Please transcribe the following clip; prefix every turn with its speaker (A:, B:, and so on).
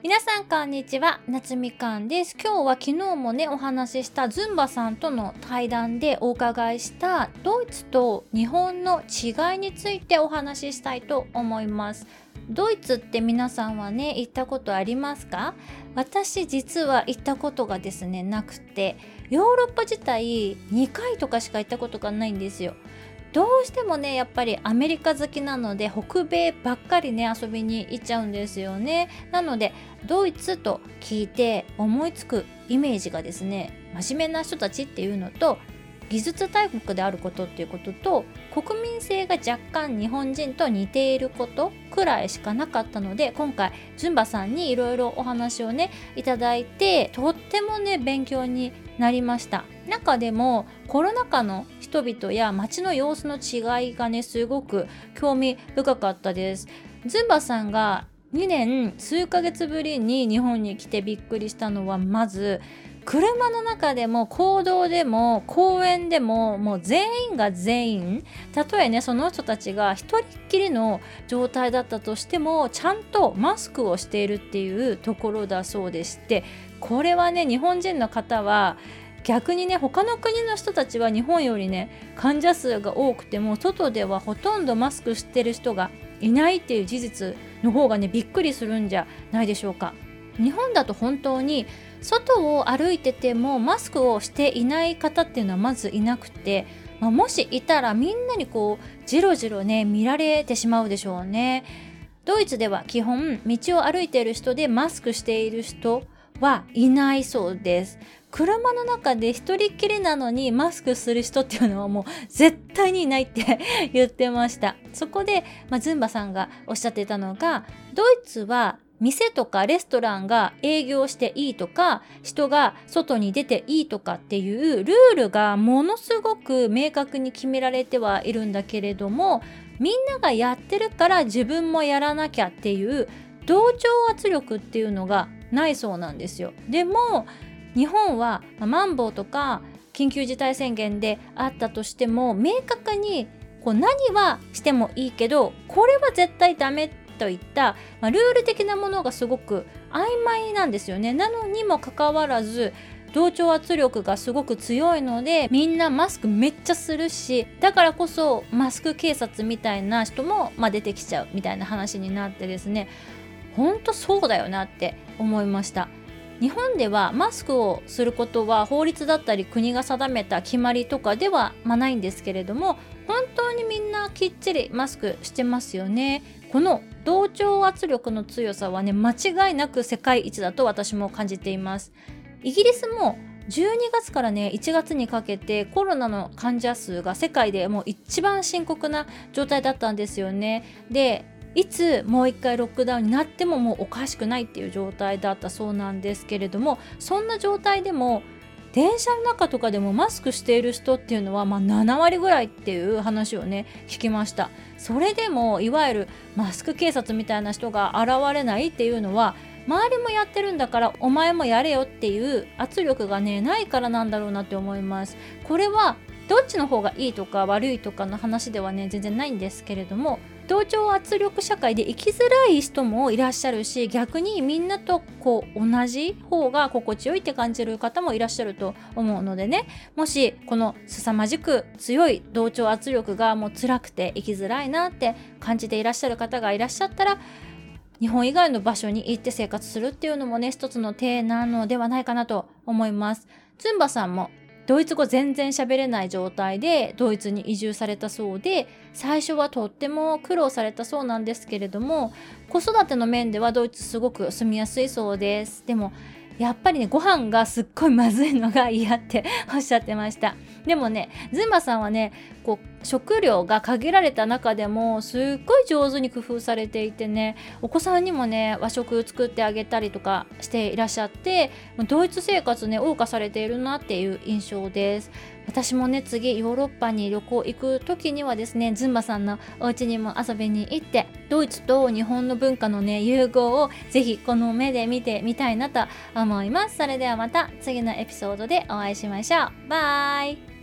A: 皆さんこんにちは。夏みかんです。今日は昨日もねお話ししたズンバさんとの対談でお伺いしたドイツと日本の違いについてお話ししたいと思います。ドイツって皆さんはね行ったことありますか？私実は行ったことがですねなくて。ヨーロッパ自体2回とかしか行ったことがないんですよ。どうしてもねやっぱりアメリカ好きなので北米ばっかりね遊びに行っちゃうんですよね。なのでドイツと聞いて思いつくイメージがですね真面目な人たちっていうのと技術大国であることっていうことと国民性が若干日本人と似ていることくらいしかなかったので今回ズンバさんにいろいろお話をねいただいてとってもね勉強になりました。中でもコロナ禍の人々や街の様子の違いがねすごく興味深かったです。ズンバさんが2年数ヶ月ぶりに日本に来てびっくりしたのはまず車の中でも行動でも公園でももう全員が全員たとえねその人たちが一人っきりの状態だったとしてもちゃんとマスクをしているっていうところだそうでしてこれはね日本人の方は逆にね他の国の人たちは日本よりね患者数が多くても外ではほとんどマスクしてる人がいないっていう事実の方がねびっくりするんじゃないでしょうか。日本だと本当に外を歩いててもマスクをしていない方っていうのはまずいなくて、まあ、もしいたらみんなにこうじろじろね見られてしまうでしょうね。ドイツでは基本道を歩いている人でマスクしている人はいないそうです。車の中で一人っきりなのにマスクする人っていうのはもう絶対にいないって 言ってました。そこで、まあ、ズンバさんがおっしゃってたのが、ドイツは店とかレストランが営業していいとか、人が外に出ていいとかっていうルールがものすごく明確に決められてはいるんだけれども、みんながやってるから自分もやらなきゃっていう同調圧力っていうのがないそうなんですよ。でも日本はマンボウとか緊急事態宣言であったとしても明確にこう何はしてもいいけどこれは絶対ダメといった、まあ、ルール的なものがすごく曖昧なんですよね。なのにもかかわらず同調圧力がすごく強いのでみんなマスクめっちゃするしだからこそマスク警察みたいな人も、まあ、出てきちゃうみたいな話になってですねほんとそうだよなって思いました日本ではマスクをすることは法律だったり国が定めた決まりとかでは、ま、ないんですけれども本当にみんなきっちりマスクしてますよね。この同調圧力の強さはね間違いなく世界一だと私も感じています。イギリスも12月からね1月にかけてコロナの患者数が世界でもう一番深刻な状態だったんですよね。でいつもう一回ロックダウンになってももうおかしくないっていう状態だったそうなんですけれどもそんな状態でも電車の中とかでもマスクしている人っていうのは、まあ、7割ぐらいっていう話をね聞きました。それでもいわゆるマスク警察みたいな人が現れないっていうのは周りもやってるんだからお前もやれよっていう圧力がねないからなんだろうなって思います。これはどっちの方がいいとか悪いとかの話ではね全然ないんですけれども同調圧力社会で生きづらい人もいらっしゃるし逆にみんなとこう同じ方が心地よいって感じる方もいらっしゃると思うのでねもしこの凄まじく強い同調圧力がもう辛くて生きづらいなって感じていらっしゃる方がいらっしゃったら日本以外の場所に行って生活するっていうのもね一つの手なのではないかなと思います。ズンバさんもドイツ語全然喋れない状態でドイツに移住されたそうで最初はとっても苦労されたそうなんですけれども子育ての面ではドイツすごく住みやすいそうです。でもやっぱりねご飯がすっごいまずいのが嫌っておっしゃってました。でもねズンバさんはねこう食料が限られた中でもすっごい上手に工夫されていてねお子さんにもね和食作ってあげたりとかしていらっしゃってドイツ生活ね謳歌されているなっていう印象です。私もね次ヨーロッパに旅行行く時にはですねズンバさんのお家にも遊びに行ってドイツと日本の文化のね融合をぜひこの目で見てみたいなと思います。それではまた次のエピソードでお会いしましょう。バイ。